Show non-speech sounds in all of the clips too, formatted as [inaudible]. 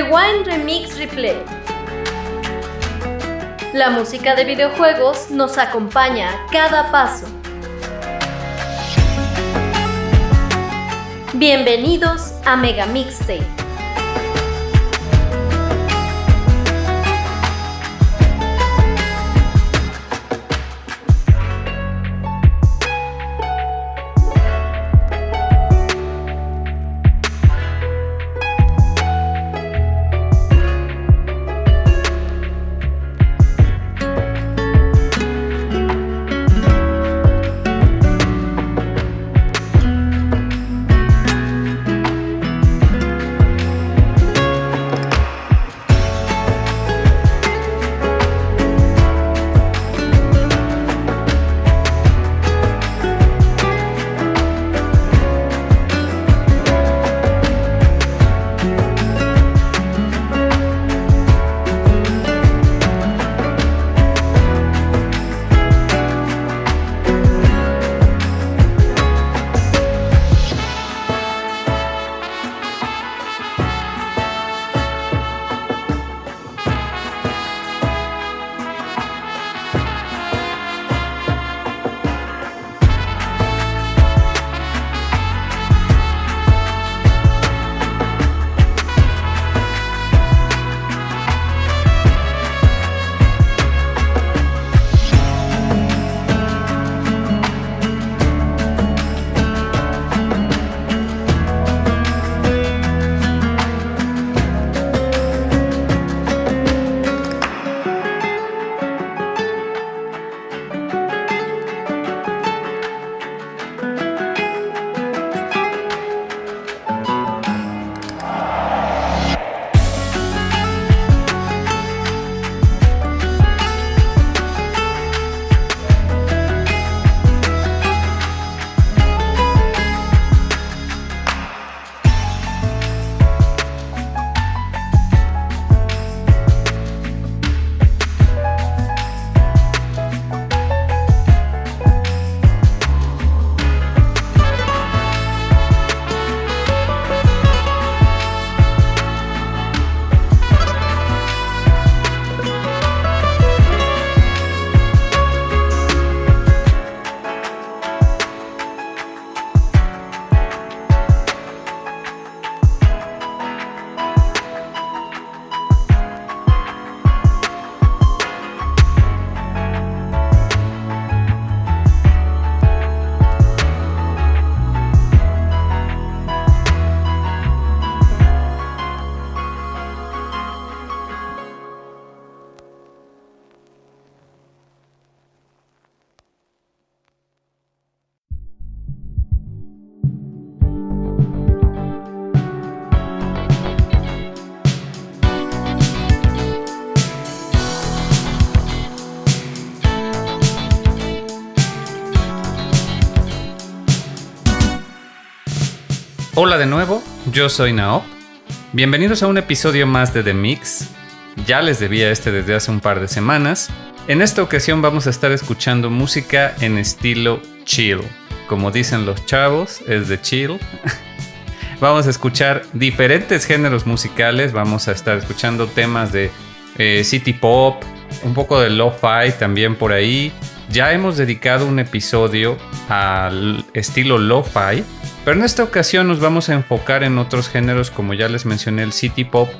Rewind Remix Replay. La música de videojuegos nos acompaña a cada paso. Bienvenidos a Mega Mixtape. Hola de nuevo, yo soy Naop. Bienvenidos a un episodio más de The Mix. Ya les debía este desde hace un par de semanas. En esta ocasión vamos a estar escuchando música en estilo chill. Como dicen los chavos, es de chill. [laughs] vamos a escuchar diferentes géneros musicales. Vamos a estar escuchando temas de eh, city pop, un poco de lo-fi también por ahí. Ya hemos dedicado un episodio al estilo lo-fi pero en esta ocasión nos vamos a enfocar en otros géneros, como ya les mencioné, el city pop,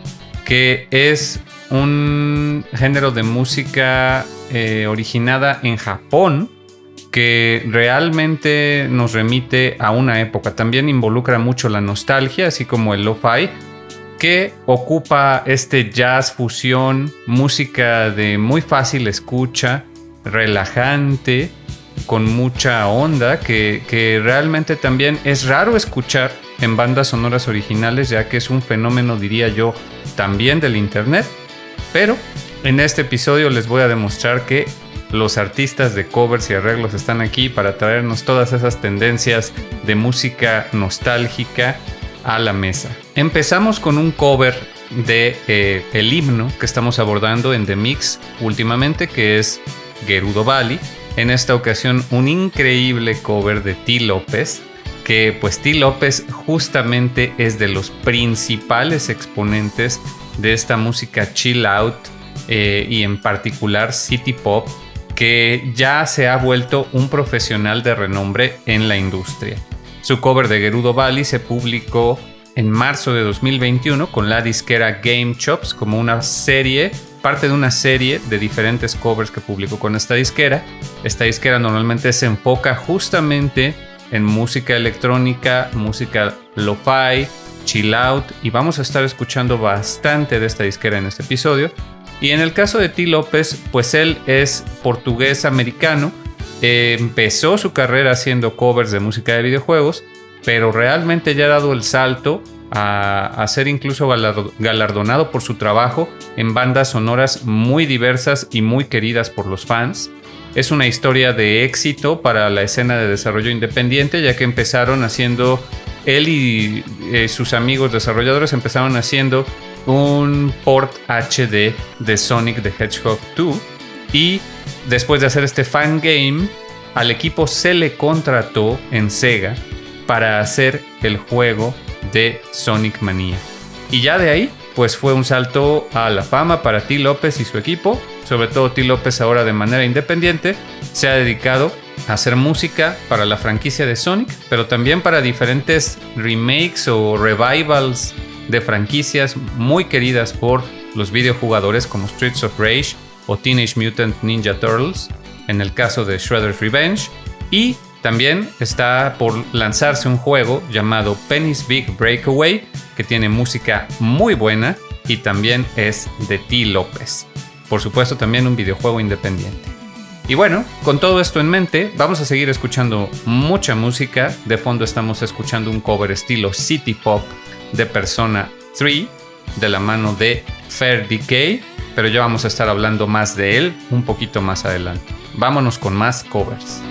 que es un género de música eh, originada en Japón, que realmente nos remite a una época. También involucra mucho la nostalgia, así como el lo-fi, que ocupa este jazz fusión, música de muy fácil escucha, relajante, con mucha onda que, realmente también es raro escuchar en bandas sonoras originales, ya que es un fenómeno, diría yo, también del Internet. Pero en este episodio les voy a demostrar que los artistas de covers y arreglos están aquí para traernos todas esas tendencias de música nostálgica a la mesa. Empezamos con un cover de eh, el himno que estamos abordando en The Mix últimamente, que es Gerudo Valley en esta ocasión un increíble cover de T. López que pues T. López justamente es de los principales exponentes de esta música chill out eh, y en particular city pop que ya se ha vuelto un profesional de renombre en la industria. Su cover de Gerudo Valley se publicó en marzo de 2021 con la disquera Game Chops como una serie, parte de una serie de diferentes covers que publicó con esta disquera. Esta disquera normalmente se enfoca justamente en música electrónica, música lo-fi, chill out y vamos a estar escuchando bastante de esta disquera en este episodio. Y en el caso de T. López, pues él es portugués americano, empezó su carrera haciendo covers de música de videojuegos, pero realmente ya ha dado el salto a, ser incluso galardonado por su trabajo en bandas sonoras muy diversas y muy queridas por los fans. Es una historia de éxito para la escena de desarrollo independiente, ya que empezaron haciendo, él y eh, sus amigos desarrolladores empezaron haciendo un port HD de Sonic the Hedgehog 2 y después de hacer este fan game, al equipo se le contrató en Sega para hacer el juego de Sonic Mania. Y ya de ahí, pues fue un salto a la fama para T. López y su equipo sobre todo T. López ahora de manera independiente, se ha dedicado a hacer música para la franquicia de Sonic, pero también para diferentes remakes o revivals de franquicias muy queridas por los videojugadores como Streets of Rage o Teenage Mutant Ninja Turtles, en el caso de Shredder's Revenge, y también está por lanzarse un juego llamado Penny's Big Breakaway, que tiene música muy buena y también es de T. López por supuesto también un videojuego independiente. Y bueno, con todo esto en mente, vamos a seguir escuchando mucha música. De fondo estamos escuchando un cover estilo City Pop de Persona 3 de la mano de Fair Decay, pero ya vamos a estar hablando más de él un poquito más adelante. Vámonos con más covers.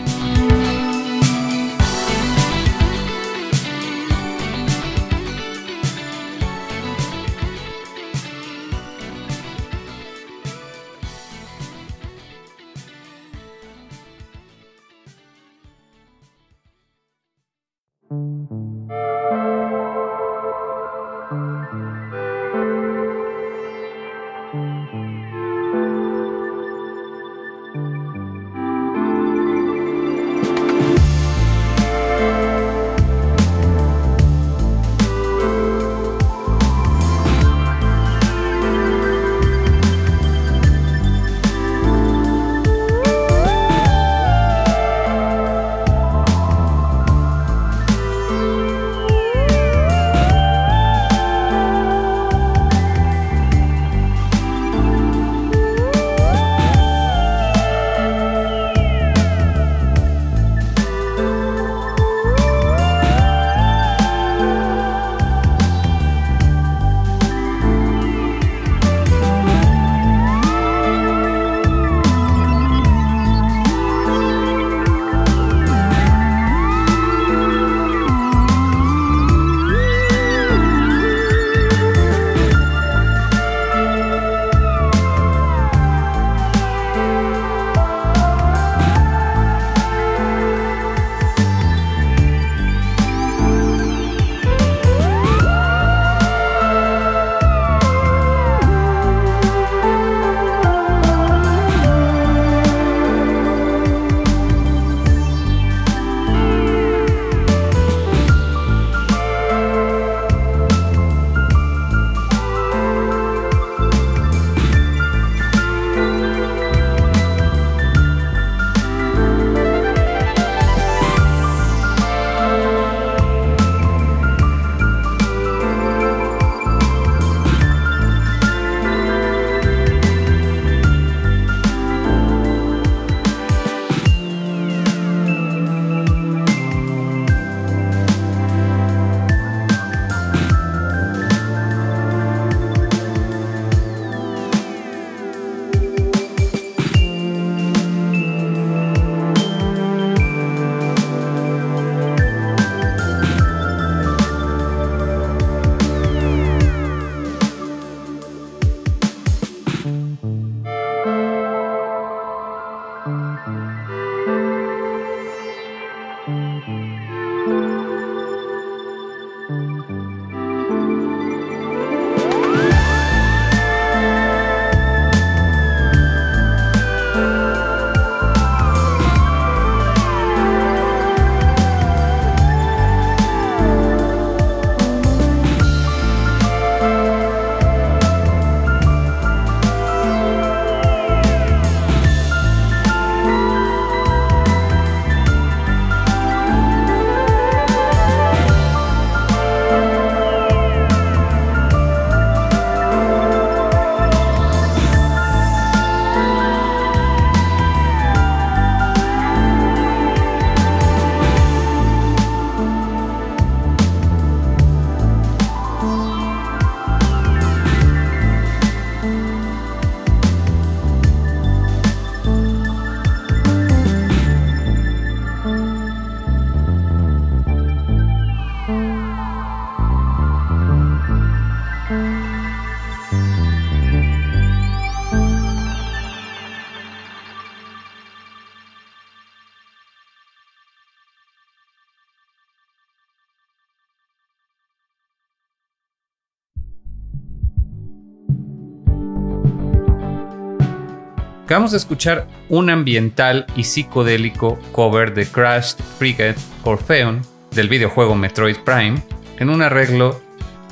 Acabamos de escuchar un ambiental y psicodélico cover de Crashed Frigate Orpheon del videojuego Metroid Prime en un arreglo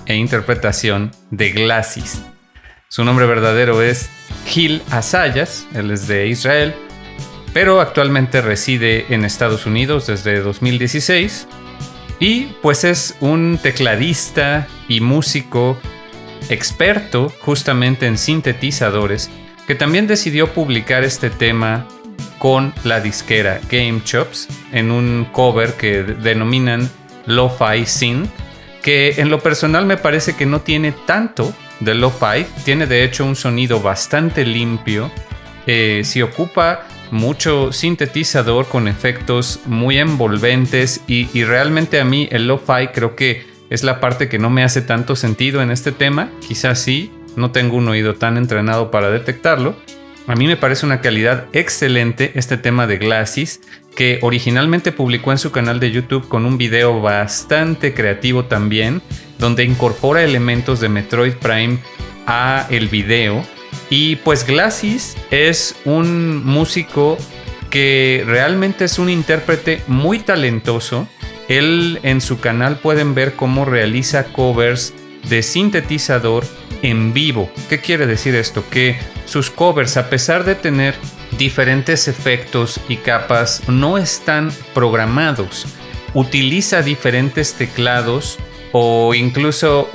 e interpretación de Glassis. Su nombre verdadero es Gil Asayas, él es de Israel, pero actualmente reside en Estados Unidos desde 2016 y pues es un tecladista y músico experto justamente en sintetizadores que también decidió publicar este tema con la disquera Game Chops en un cover que denominan Lo-Fi Synth, que en lo personal me parece que no tiene tanto de Lo-Fi, tiene de hecho un sonido bastante limpio, eh, se ocupa mucho sintetizador con efectos muy envolventes y, y realmente a mí el Lo-Fi creo que es la parte que no me hace tanto sentido en este tema, quizás sí, no tengo un oído tan entrenado para detectarlo. A mí me parece una calidad excelente este tema de Glasses, que originalmente publicó en su canal de YouTube con un video bastante creativo también, donde incorpora elementos de Metroid Prime a el video. Y pues Glasses es un músico que realmente es un intérprete muy talentoso. Él en su canal pueden ver cómo realiza covers de sintetizador en vivo. ¿Qué quiere decir esto? Que sus covers, a pesar de tener diferentes efectos y capas, no están programados. Utiliza diferentes teclados o incluso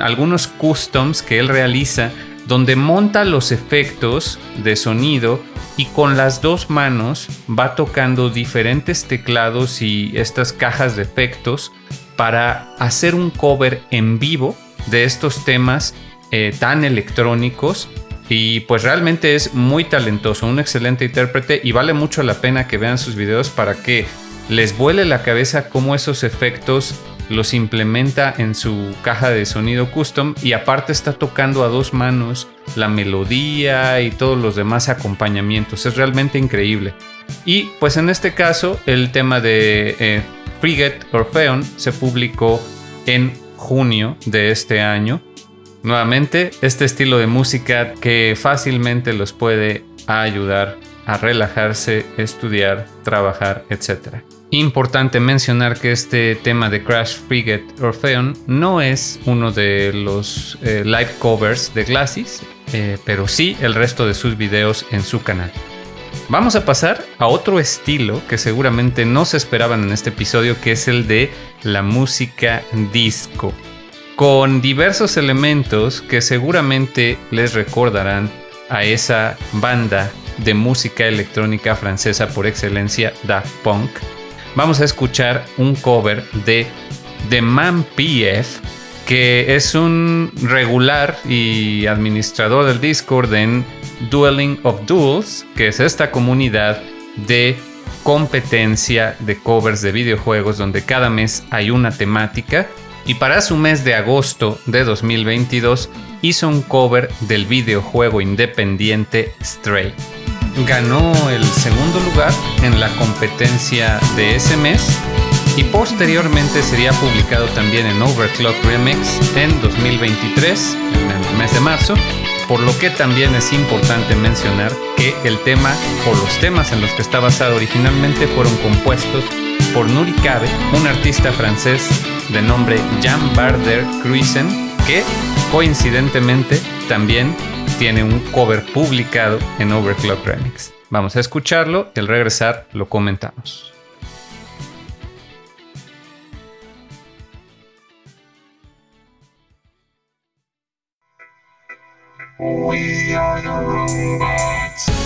algunos customs que él realiza donde monta los efectos de sonido y con las dos manos va tocando diferentes teclados y estas cajas de efectos para hacer un cover en vivo de estos temas eh, tan electrónicos y pues realmente es muy talentoso, un excelente intérprete y vale mucho la pena que vean sus videos para que les vuele la cabeza cómo esos efectos los implementa en su caja de sonido custom y aparte está tocando a dos manos la melodía y todos los demás acompañamientos. Es realmente increíble. Y pues en este caso el tema de eh, Frigate Orpheon se publicó en junio de este año. Nuevamente, este estilo de música que fácilmente los puede ayudar a relajarse, estudiar, trabajar, etc. Importante mencionar que este tema de Crash Frigate Orpheon no es uno de los eh, live covers de Glasses, eh, pero sí el resto de sus videos en su canal. Vamos a pasar a otro estilo que seguramente no se esperaban en este episodio, que es el de la música disco, con diversos elementos que seguramente les recordarán a esa banda de música electrónica francesa por excelencia, Daft Punk. Vamos a escuchar un cover de The Man PF, que es un regular y administrador del Discord en Dueling of Duels, que es esta comunidad de competencia de covers de videojuegos donde cada mes hay una temática. Y para su mes de agosto de 2022 hizo un cover del videojuego independiente Stray. Ganó el segundo lugar en la competencia de ese mes y posteriormente sería publicado también en Overclock Remix en 2023, en el mes de marzo, por lo que también es importante mencionar que el tema o los temas en los que está basado originalmente fueron compuestos por Nuri Cabe, un artista francés de nombre Jean Barder Cruisen, que coincidentemente también tiene un cover publicado en Overclock Remix. Vamos a escucharlo y al regresar lo comentamos. We are the robots.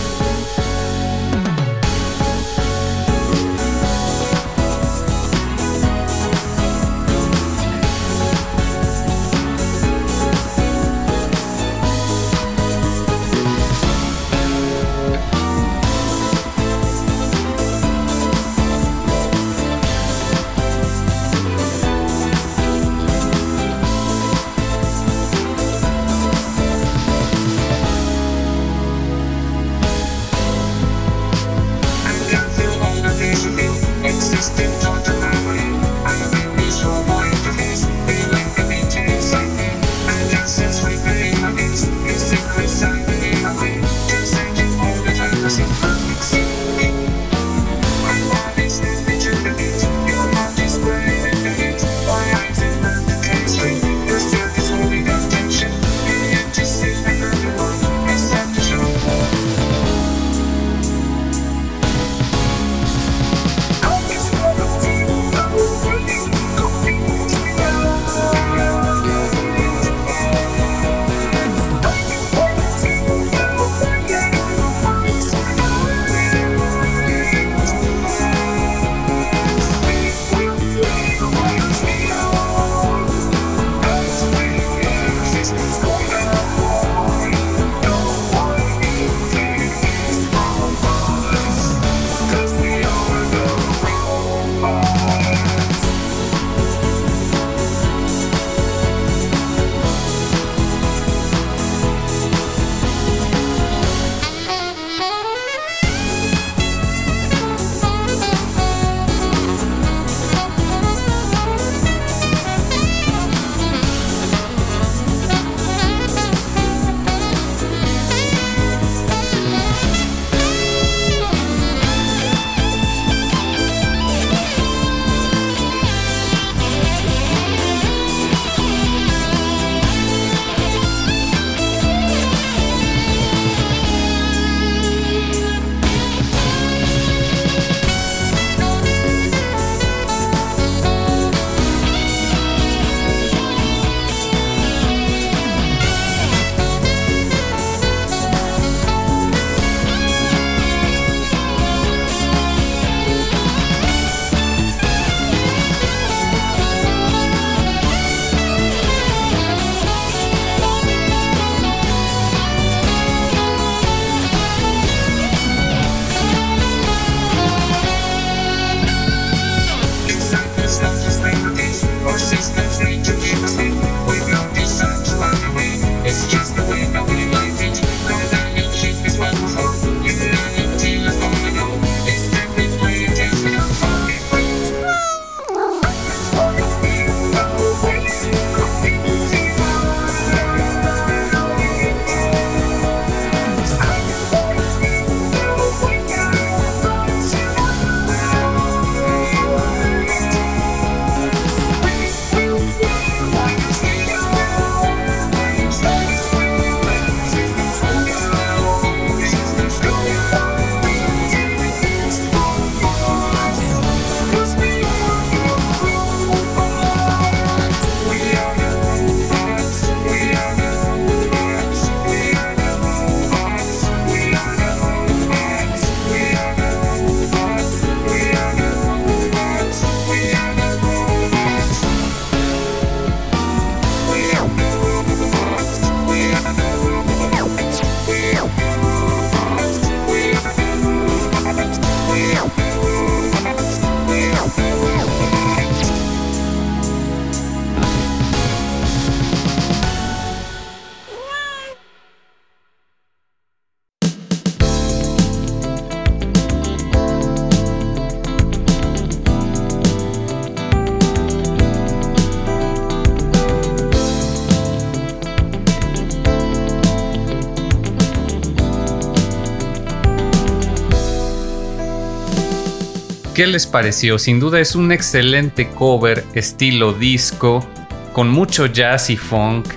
¿Qué les pareció? Sin duda es un excelente cover estilo disco, con mucho jazz y funk,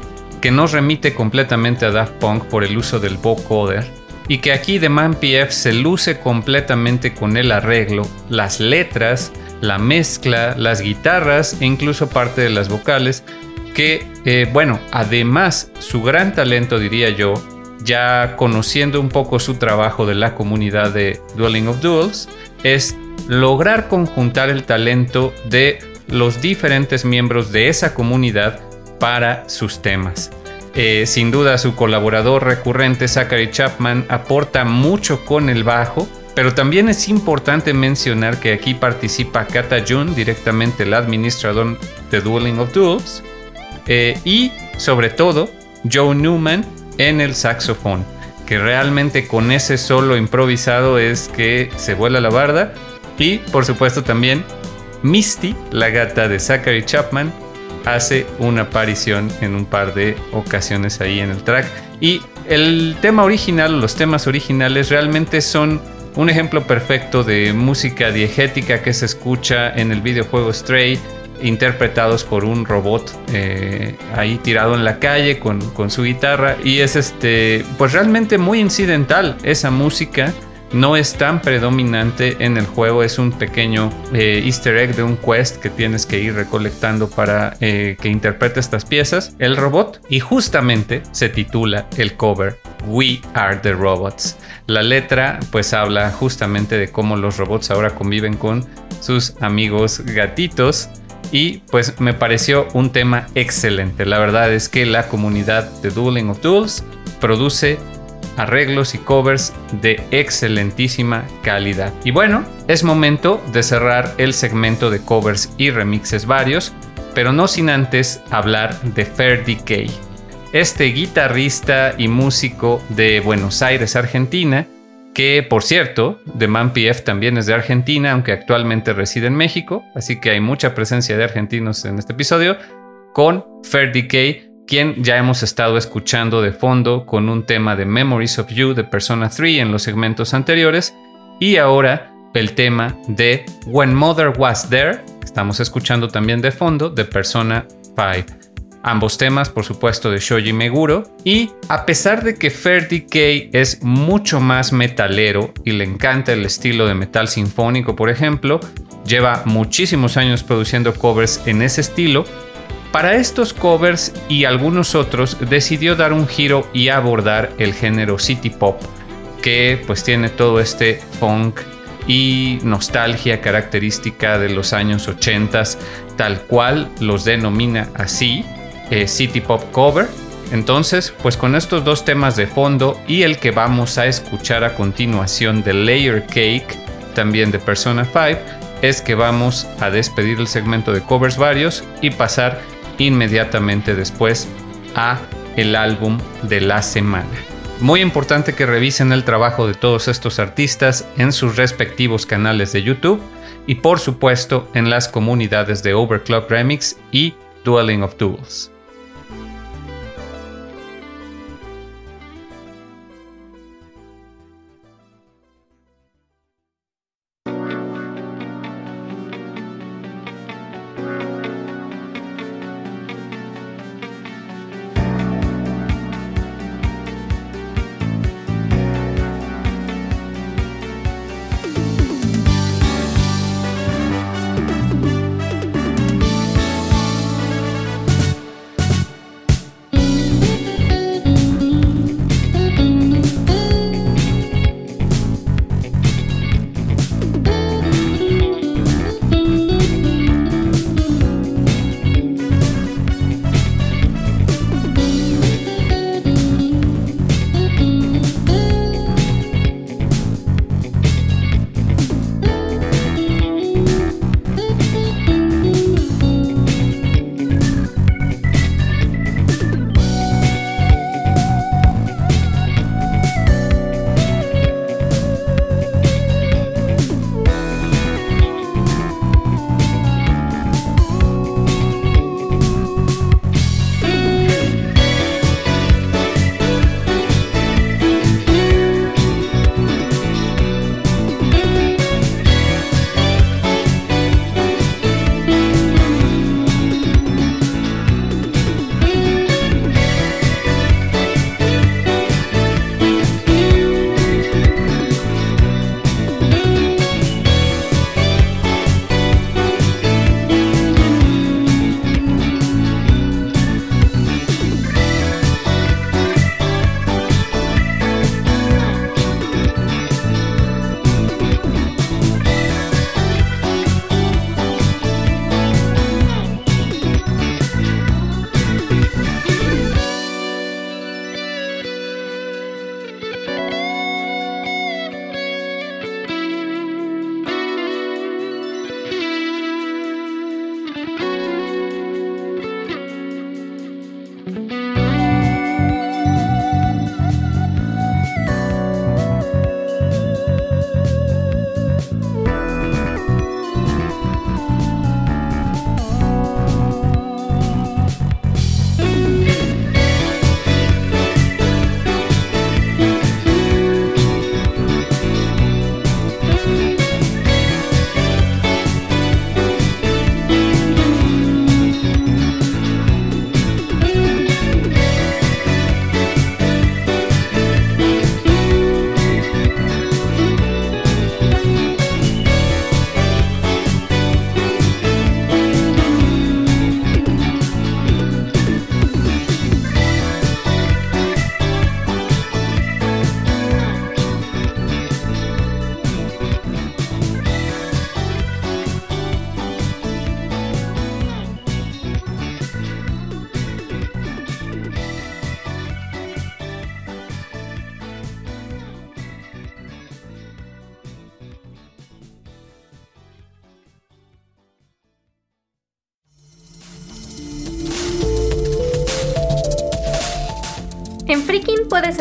que nos remite completamente a Daft Punk por el uso del vocoder, y que aquí The Man PF se luce completamente con el arreglo, las letras, la mezcla, las guitarras e incluso parte de las vocales, que, eh, bueno, además su gran talento, diría yo, ya conociendo un poco su trabajo de la comunidad de Dueling of Duels, es lograr conjuntar el talento de los diferentes miembros de esa comunidad para sus temas. Eh, sin duda su colaborador recurrente Zachary Chapman aporta mucho con el bajo, pero también es importante mencionar que aquí participa Kata Jun, directamente el administrador de Dueling of Duels, eh, y sobre todo Joe Newman en el saxofón, que realmente con ese solo improvisado es que se vuela la barda, y por supuesto también Misty, la gata de Zachary Chapman, hace una aparición en un par de ocasiones ahí en el track. Y el tema original, los temas originales realmente son un ejemplo perfecto de música diegética que se escucha en el videojuego Stray, interpretados por un robot eh, ahí tirado en la calle con, con su guitarra. Y es este, pues realmente muy incidental esa música no es tan predominante en el juego, es un pequeño eh, easter egg de un quest que tienes que ir recolectando para eh, que interprete estas piezas, el robot, y justamente se titula el cover We Are the Robots. La letra pues habla justamente de cómo los robots ahora conviven con sus amigos gatitos. Y pues me pareció un tema excelente. La verdad es que la comunidad de Dueling of Duels produce arreglos y covers de excelentísima calidad. Y bueno, es momento de cerrar el segmento de covers y remixes varios, pero no sin antes hablar de Fair Decay. Este guitarrista y músico de Buenos Aires, Argentina, que por cierto, The Man PF también es de Argentina, aunque actualmente reside en México, así que hay mucha presencia de argentinos en este episodio, con Fair Decay quien ya hemos estado escuchando de fondo con un tema de Memories of You de Persona 3 en los segmentos anteriores, y ahora el tema de When Mother Was There, estamos escuchando también de fondo de Persona 5. Ambos temas, por supuesto, de Shoji Meguro. Y a pesar de que Fair Decay es mucho más metalero y le encanta el estilo de metal sinfónico, por ejemplo, lleva muchísimos años produciendo covers en ese estilo, para estos covers y algunos otros decidió dar un giro y abordar el género city pop, que pues tiene todo este funk y nostalgia característica de los años 80, tal cual los denomina así, eh, city pop cover. Entonces, pues con estos dos temas de fondo y el que vamos a escuchar a continuación de Layer Cake, también de Persona 5, es que vamos a despedir el segmento de covers varios y pasar inmediatamente después a el álbum de la semana. Muy importante que revisen el trabajo de todos estos artistas en sus respectivos canales de YouTube y por supuesto en las comunidades de Overclock Remix y Dueling of Duels.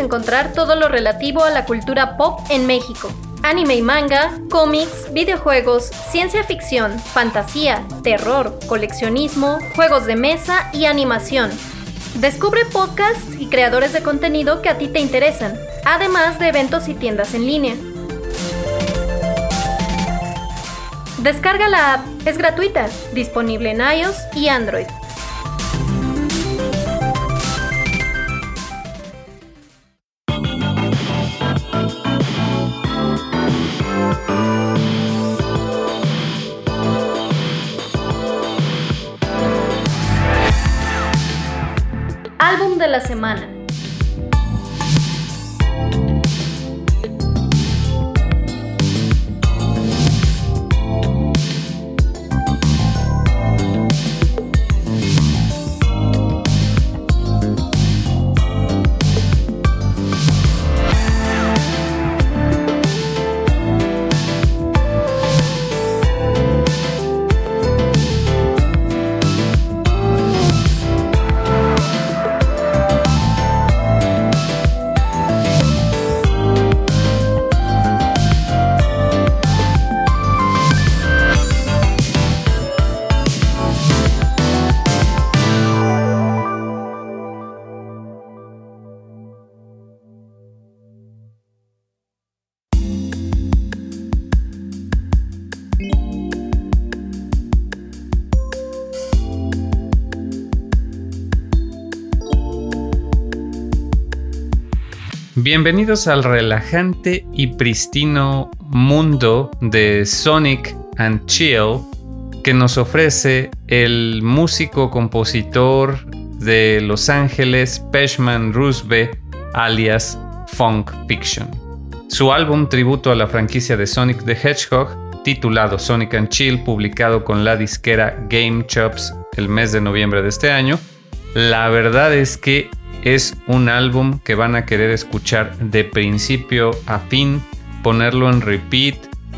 Encontrar todo lo relativo a la cultura pop en México. Anime y manga, cómics, videojuegos, ciencia ficción, fantasía, terror, coleccionismo, juegos de mesa y animación. Descubre podcasts y creadores de contenido que a ti te interesan, además de eventos y tiendas en línea. Descarga la app, es gratuita, disponible en iOS y Android. La semana. Bienvenidos al relajante y pristino mundo de Sonic and Chill que nos ofrece el músico compositor de Los Ángeles, Peshman Rusbe, alias Funk Fiction. Su álbum tributo a la franquicia de Sonic the Hedgehog, titulado Sonic and Chill, publicado con la disquera Game Chops el mes de noviembre de este año, la verdad es que es un álbum que van a querer escuchar de principio a fin, ponerlo en repeat.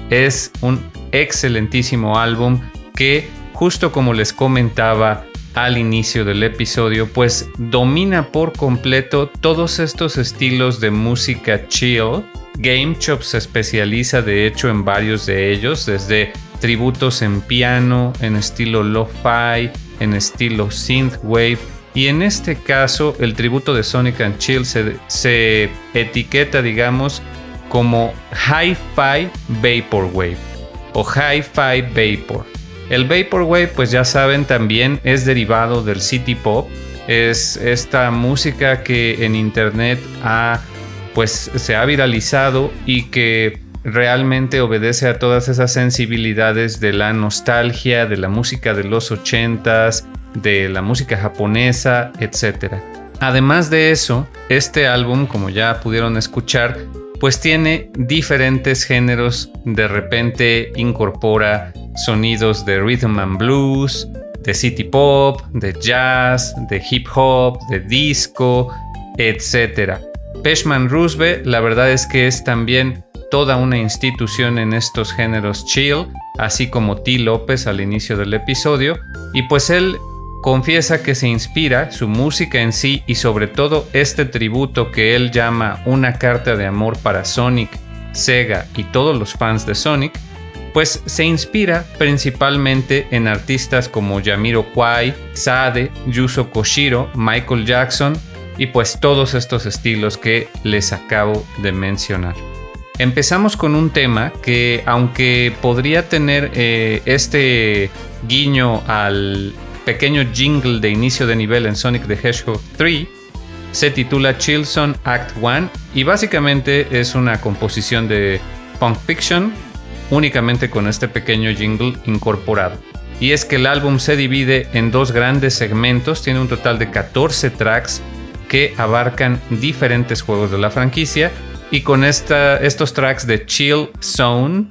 Es un excelentísimo álbum que, justo como les comentaba al inicio del episodio, pues domina por completo todos estos estilos de música chill. Game Chop se especializa de hecho en varios de ellos, desde tributos en piano, en estilo lo-fi, en estilo synthwave, y en este caso, el tributo de Sonic and Chill se, etiqueta, digamos, como Hi-Fi Vaporwave o Hi-Fi Vapor. El Vaporwave, pues ya saben, también es derivado del City Pop. Es esta música que en internet ha, pues, se ha viralizado y que realmente obedece a todas esas sensibilidades de la nostalgia, de la música de los ochentas, de la música japonesa, etc. Además de eso, este álbum, como ya pudieron escuchar, pues tiene diferentes géneros, de repente incorpora sonidos de rhythm and blues, de city pop, de jazz, de hip hop, de disco, etc. Peshman Rusbe, la verdad es que es también toda una institución en estos géneros chill, así como T. López al inicio del episodio, y pues él confiesa que se inspira su música en sí y sobre todo este tributo que él llama una carta de amor para Sonic, Sega y todos los fans de Sonic, pues se inspira principalmente en artistas como Yamiro Kwai, Sade, Yuzo Koshiro, Michael Jackson y pues todos estos estilos que les acabo de mencionar. Empezamos con un tema que aunque podría tener eh, este guiño al pequeño jingle de inicio de nivel en Sonic the Hedgehog 3 se titula Chilson Act 1 y básicamente es una composición de Punk Fiction únicamente con este pequeño jingle incorporado. Y es que el álbum se divide en dos grandes segmentos, tiene un total de 14 tracks que abarcan diferentes juegos de la franquicia y con esta, estos tracks de Chill Zone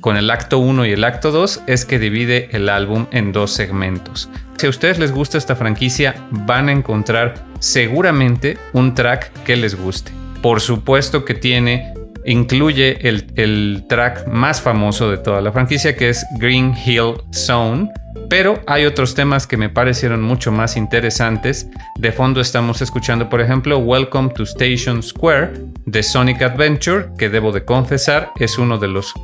con el acto 1 y el acto 2 es que divide el álbum en dos segmentos. Si a ustedes les gusta esta franquicia, van a encontrar seguramente un track que les guste. Por supuesto que tiene incluye el, el track más famoso de toda la franquicia, que es Green Hill Zone. Pero hay otros temas que me parecieron mucho más interesantes. De fondo estamos escuchando, por ejemplo, Welcome to Station Square de Sonic Adventure, que debo de confesar es uno de los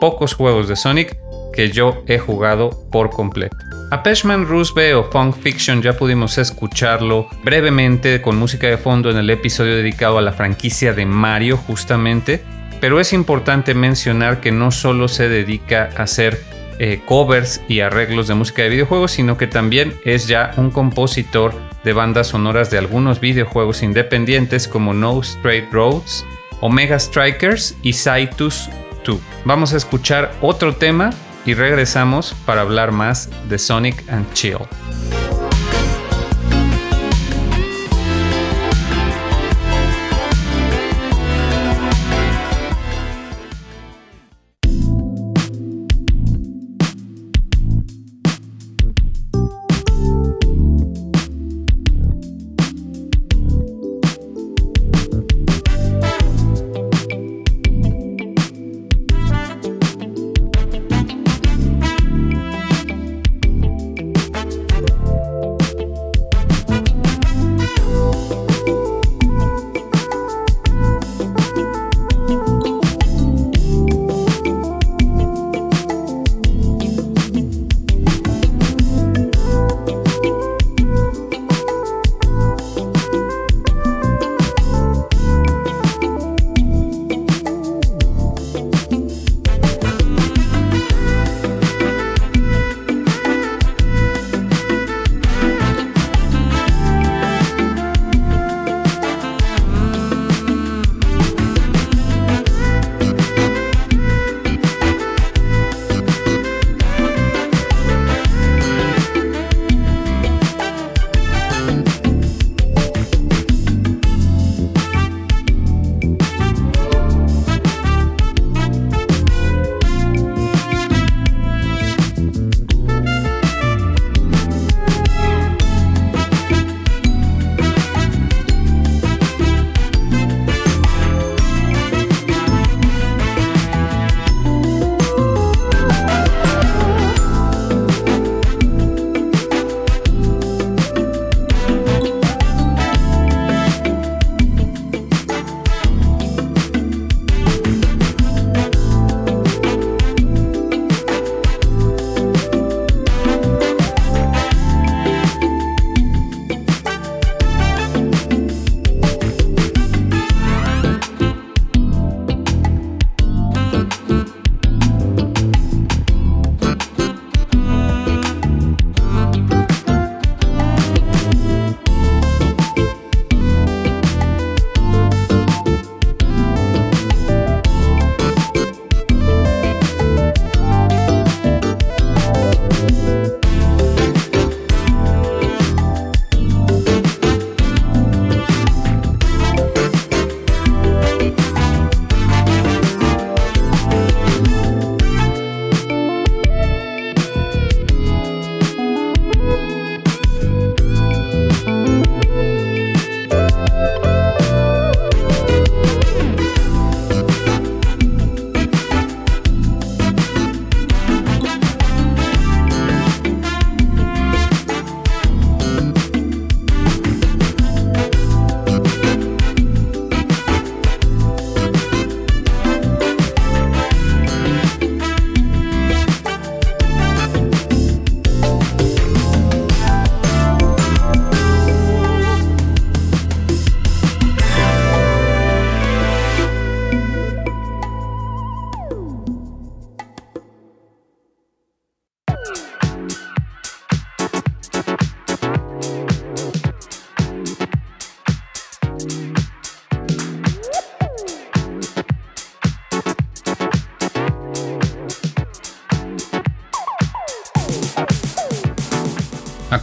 pocos juegos de Sonic que yo he jugado por completo. A Peshman Rusbe o Funk Fiction ya pudimos escucharlo brevemente con música de fondo en el episodio dedicado a la franquicia de Mario justamente, pero es importante mencionar que no solo se dedica a hacer eh, covers y arreglos de música de videojuegos, sino que también es ya un compositor de bandas sonoras de algunos videojuegos independientes como No Straight Roads, Omega Strikers y Saitus 2. Vamos a escuchar otro tema y regresamos para hablar más de Sonic and Chill.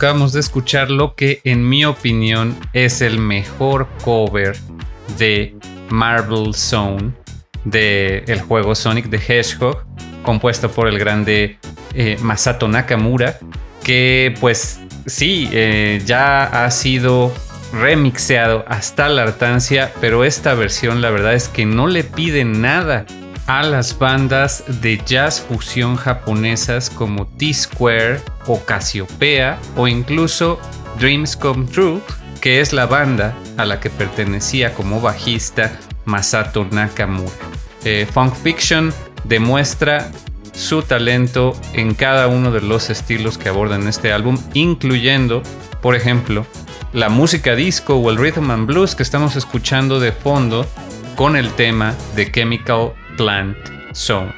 Acabamos de escuchar lo que en mi opinión es el mejor cover de Marble Zone del juego Sonic the Hedgehog, compuesto por el grande eh, Masato Nakamura, que pues sí, eh, ya ha sido remixeado hasta la hartancia, pero esta versión la verdad es que no le pide nada a las bandas de jazz fusión japonesas como T-Square o Cassiopeia o incluso Dreams Come True, que es la banda a la que pertenecía como bajista Masato Nakamura. Eh, Funk Fiction demuestra su talento en cada uno de los estilos que abordan este álbum, incluyendo, por ejemplo, la música disco o el rhythm and blues que estamos escuchando de fondo con el tema de Chemical Plant Zone,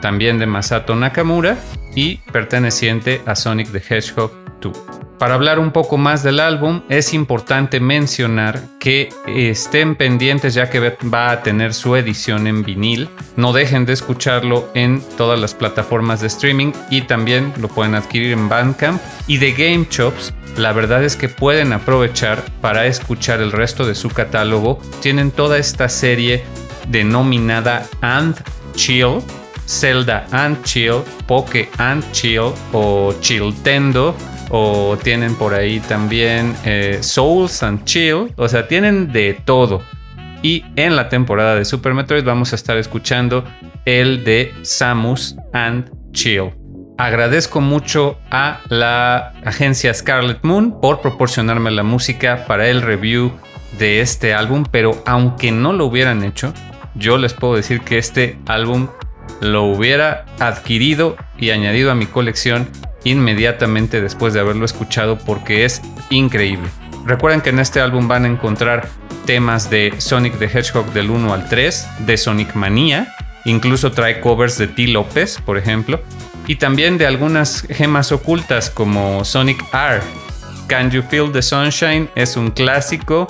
también de Masato Nakamura y perteneciente a Sonic the Hedgehog 2. Para hablar un poco más del álbum, es importante mencionar que estén pendientes ya que va a tener su edición en vinil. No dejen de escucharlo en todas las plataformas de streaming y también lo pueden adquirir en Bandcamp. Y de Game Chops, la verdad es que pueden aprovechar para escuchar el resto de su catálogo. Tienen toda esta serie denominada And Chill, Zelda and Chill, Poke and Chill o Chiltendo o tienen por ahí también eh, Souls and Chill. O sea, tienen de todo. Y en la temporada de Super Metroid vamos a estar escuchando el de Samus and Chill. Agradezco mucho a la agencia Scarlet Moon por proporcionarme la música para el review de este álbum, pero aunque no lo hubieran hecho, yo les puedo decir que este álbum lo hubiera adquirido y añadido a mi colección inmediatamente después de haberlo escuchado porque es increíble. Recuerden que en este álbum van a encontrar temas de Sonic the Hedgehog del 1 al 3, de Sonic Manía, incluso trae covers de T. López, por ejemplo, y también de algunas gemas ocultas como Sonic R. Can You Feel the Sunshine es un clásico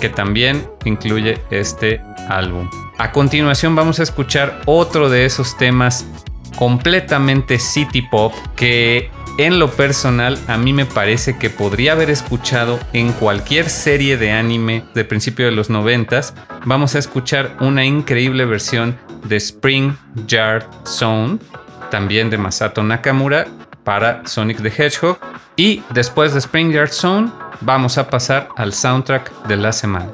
que también incluye este álbum. A continuación vamos a escuchar otro de esos temas completamente city pop que en lo personal a mí me parece que podría haber escuchado en cualquier serie de anime de principio de los noventas. Vamos a escuchar una increíble versión de Spring Yard Zone, también de Masato Nakamura para Sonic the Hedgehog. Y después de Spring Yard Zone vamos a pasar al soundtrack de la semana.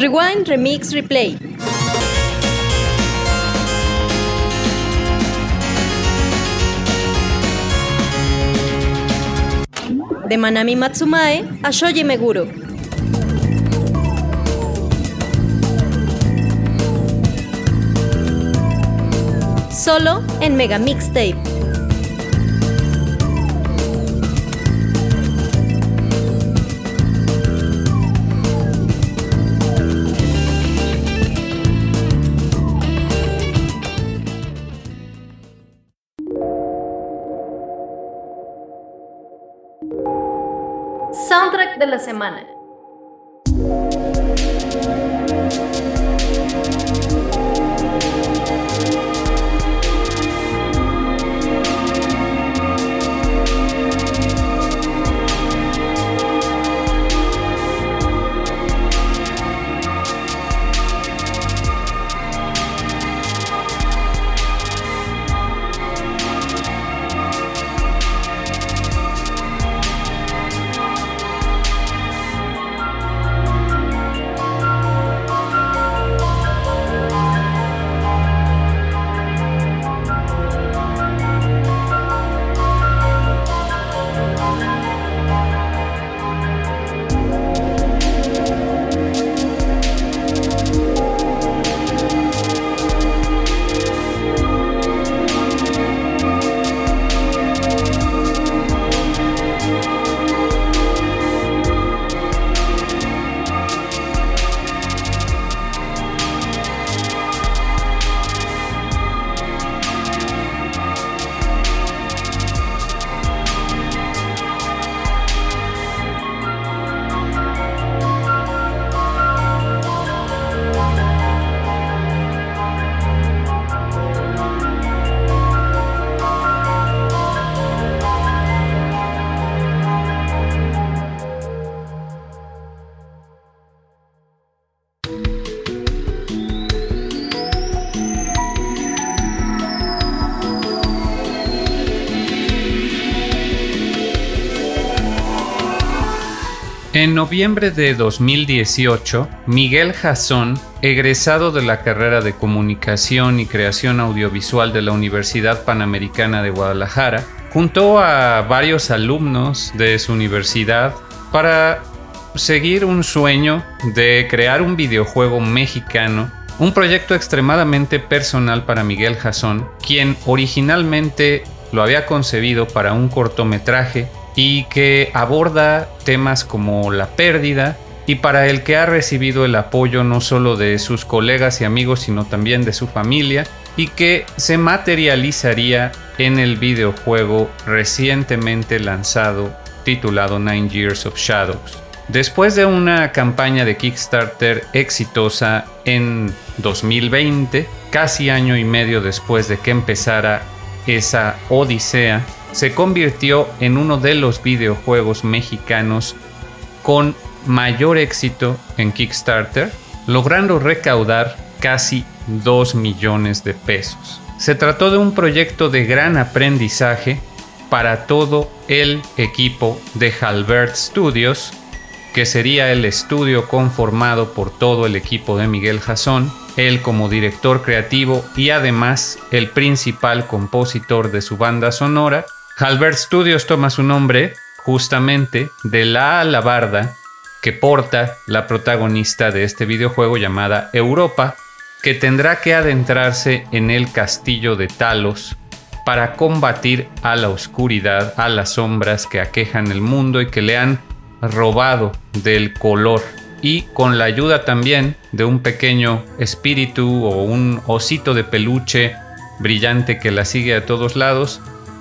Rewind, Remix, Replay. De Manami Matsumae a Shoji Meguro. Solo en Mega Mixtape. Semana. En noviembre de 2018, Miguel Jasón, egresado de la carrera de Comunicación y Creación Audiovisual de la Universidad Panamericana de Guadalajara, juntó a varios alumnos de su universidad para seguir un sueño de crear un videojuego mexicano, un proyecto extremadamente personal para Miguel Jasón, quien originalmente lo había concebido para un cortometraje y que aborda temas como la pérdida y para el que ha recibido el apoyo no solo de sus colegas y amigos sino también de su familia y que se materializaría en el videojuego recientemente lanzado titulado Nine Years of Shadows. Después de una campaña de Kickstarter exitosa en 2020, casi año y medio después de que empezara esa odisea, se convirtió en uno de los videojuegos mexicanos con mayor éxito en Kickstarter, logrando recaudar casi 2 millones de pesos. Se trató de un proyecto de gran aprendizaje para todo el equipo de Halbert Studios, que sería el estudio conformado por todo el equipo de Miguel Jasón, él como director creativo y además el principal compositor de su banda sonora, Halbert Studios toma su nombre justamente de la alabarda que porta la protagonista de este videojuego llamada Europa, que tendrá que adentrarse en el castillo de Talos para combatir a la oscuridad, a las sombras que aquejan el mundo y que le han robado del color. Y con la ayuda también de un pequeño espíritu o un osito de peluche brillante que la sigue a todos lados,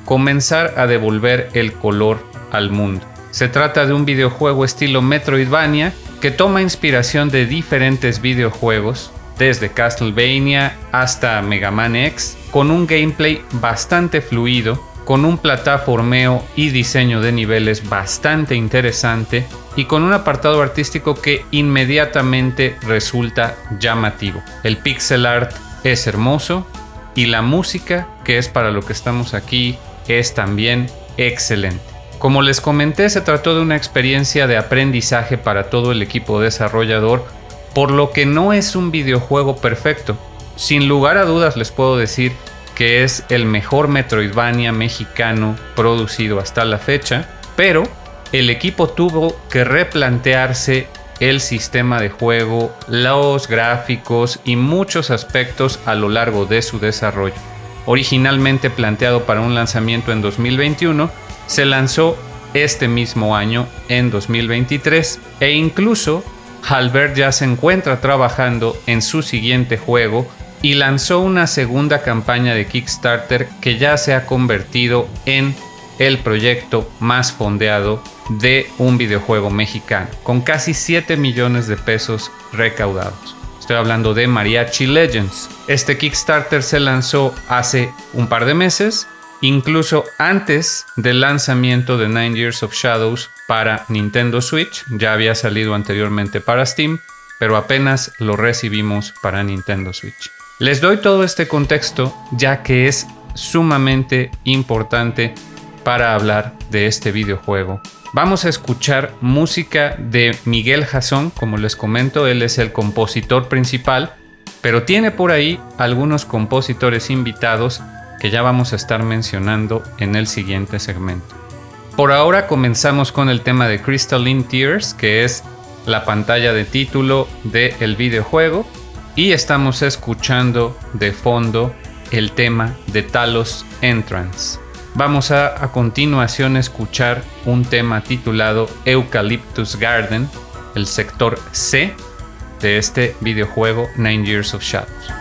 comenzar a devolver el color al mundo. Se trata de un videojuego estilo Metroidvania que toma inspiración de diferentes videojuegos, desde Castlevania hasta Mega Man X, con un gameplay bastante fluido, con un plataformeo y diseño de niveles bastante interesante y con un apartado artístico que inmediatamente resulta llamativo. El pixel art es hermoso y la música, que es para lo que estamos aquí, es también excelente. Como les comenté, se trató de una experiencia de aprendizaje para todo el equipo desarrollador, por lo que no es un videojuego perfecto. Sin lugar a dudas les puedo decir que es el mejor Metroidvania mexicano producido hasta la fecha, pero el equipo tuvo que replantearse el sistema de juego, los gráficos y muchos aspectos a lo largo de su desarrollo. Originalmente planteado para un lanzamiento en 2021, se lanzó este mismo año en 2023 e incluso Halbert ya se encuentra trabajando en su siguiente juego y lanzó una segunda campaña de Kickstarter que ya se ha convertido en el proyecto más fondeado de un videojuego mexicano, con casi 7 millones de pesos recaudados. Estoy hablando de Mariachi Legends. Este Kickstarter se lanzó hace un par de meses incluso antes del lanzamiento de Nine Years of Shadows para Nintendo Switch, ya había salido anteriormente para Steam, pero apenas lo recibimos para Nintendo Switch. Les doy todo este contexto ya que es sumamente importante para hablar de este videojuego. Vamos a escuchar música de Miguel Jason, como les comento, él es el compositor principal, pero tiene por ahí algunos compositores invitados que ya vamos a estar mencionando en el siguiente segmento. Por ahora comenzamos con el tema de Crystalline Tears, que es la pantalla de título del videojuego, y estamos escuchando de fondo el tema de Talos Entrance. Vamos a a continuación escuchar un tema titulado Eucalyptus Garden, el sector C de este videojuego Nine Years of Shadows.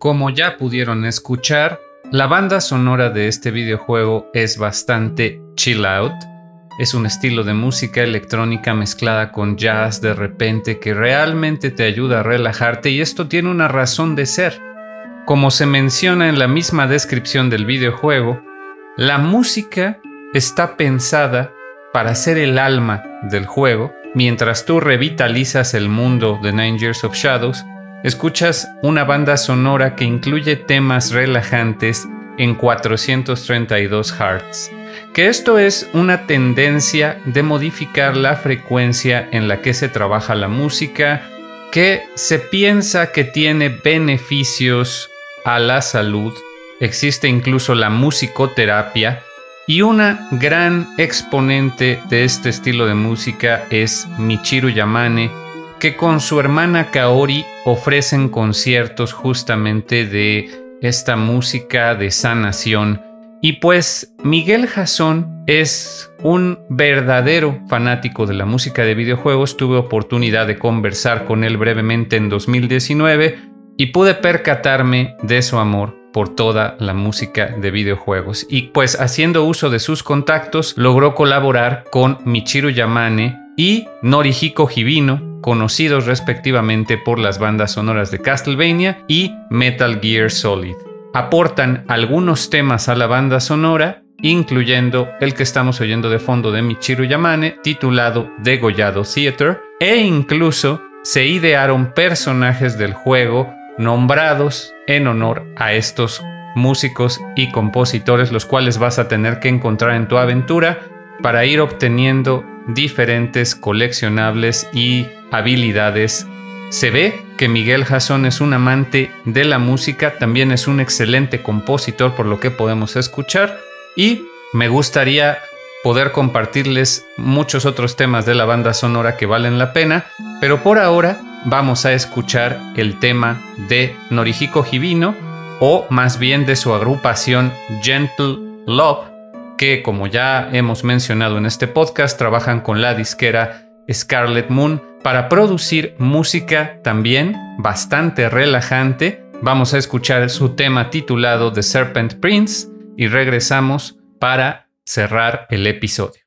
Como ya pudieron escuchar, la banda sonora de este videojuego es bastante chill out. Es un estilo de música electrónica mezclada con jazz de repente que realmente te ayuda a relajarte y esto tiene una razón de ser. Como se menciona en la misma descripción del videojuego, la música está pensada para ser el alma del juego, mientras tú revitalizas el mundo de Nine Years of Shadows Escuchas una banda sonora que incluye temas relajantes en 432 Hz, que esto es una tendencia de modificar la frecuencia en la que se trabaja la música, que se piensa que tiene beneficios a la salud, existe incluso la musicoterapia, y una gran exponente de este estilo de música es Michiru Yamane, que con su hermana Kaori ofrecen conciertos justamente de esta música de sanación. Y pues Miguel Jasón es un verdadero fanático de la música de videojuegos. Tuve oportunidad de conversar con él brevemente en 2019 y pude percatarme de su amor por toda la música de videojuegos. Y pues haciendo uso de sus contactos logró colaborar con Michiru Yamane y Norihiko Hibino conocidos respectivamente por las bandas sonoras de Castlevania y Metal Gear Solid. Aportan algunos temas a la banda sonora, incluyendo el que estamos oyendo de fondo de Michiru Yamane, titulado Degollado Theater, e incluso se idearon personajes del juego nombrados en honor a estos músicos y compositores, los cuales vas a tener que encontrar en tu aventura para ir obteniendo diferentes coleccionables y habilidades. Se ve que Miguel Jasón es un amante de la música, también es un excelente compositor por lo que podemos escuchar y me gustaría poder compartirles muchos otros temas de la banda sonora que valen la pena, pero por ahora vamos a escuchar el tema de Norihiko Hibino o más bien de su agrupación Gentle Love, que como ya hemos mencionado en este podcast, trabajan con la disquera Scarlet Moon para producir música también bastante relajante. Vamos a escuchar su tema titulado The Serpent Prince y regresamos para cerrar el episodio.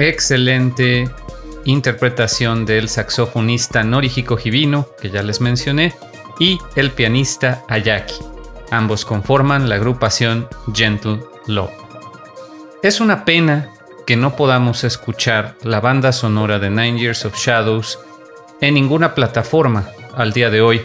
Excelente interpretación del saxofonista Norihiko Hibino, que ya les mencioné, y el pianista Ayaki. Ambos conforman la agrupación Gentle Love. Es una pena que no podamos escuchar la banda sonora de Nine Years of Shadows en ninguna plataforma al día de hoy.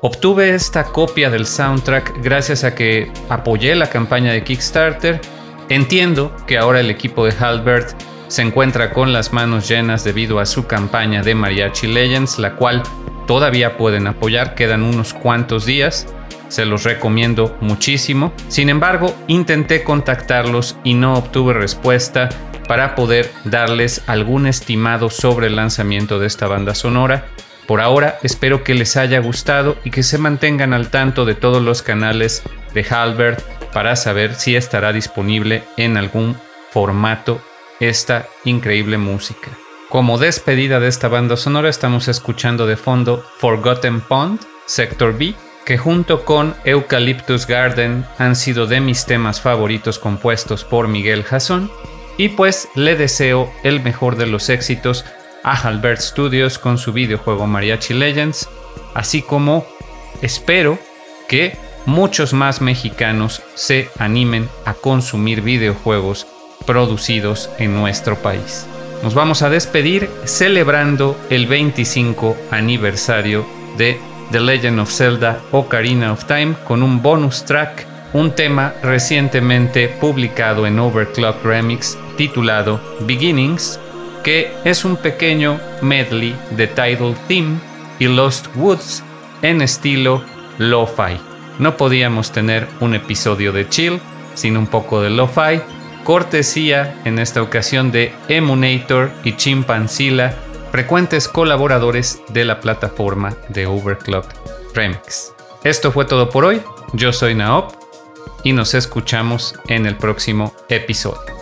Obtuve esta copia del soundtrack gracias a que apoyé la campaña de Kickstarter. Entiendo que ahora el equipo de Halbert se encuentra con las manos llenas debido a su campaña de Mariachi Legends, la cual todavía pueden apoyar, quedan unos cuantos días, se los recomiendo muchísimo. Sin embargo, intenté contactarlos y no obtuve respuesta para poder darles algún estimado sobre el lanzamiento de esta banda sonora. Por ahora espero que les haya gustado y que se mantengan al tanto de todos los canales de Halbert para saber si estará disponible en algún formato esta increíble música. Como despedida de esta banda sonora estamos escuchando de fondo Forgotten Pond, Sector B, que junto con Eucalyptus Garden han sido de mis temas favoritos compuestos por Miguel Jason, y pues le deseo el mejor de los éxitos a Halbert Studios con su videojuego Mariachi Legends, así como espero que muchos más mexicanos se animen a consumir videojuegos producidos en nuestro país. Nos vamos a despedir celebrando el 25 aniversario de The Legend of Zelda Ocarina of Time con un bonus track, un tema recientemente publicado en Overclock Remix titulado Beginnings, que es un pequeño medley de Tidal Theme y Lost Woods en estilo lo-fi. no podíamos tener un episodio de chill sin un poco de lo-fi, cortesía en esta ocasión de Emunator y Chimpanzilla, frecuentes colaboradores de la plataforma de Overclock Remix. Esto fue todo por hoy, yo soy Naop y nos escuchamos en el próximo episodio.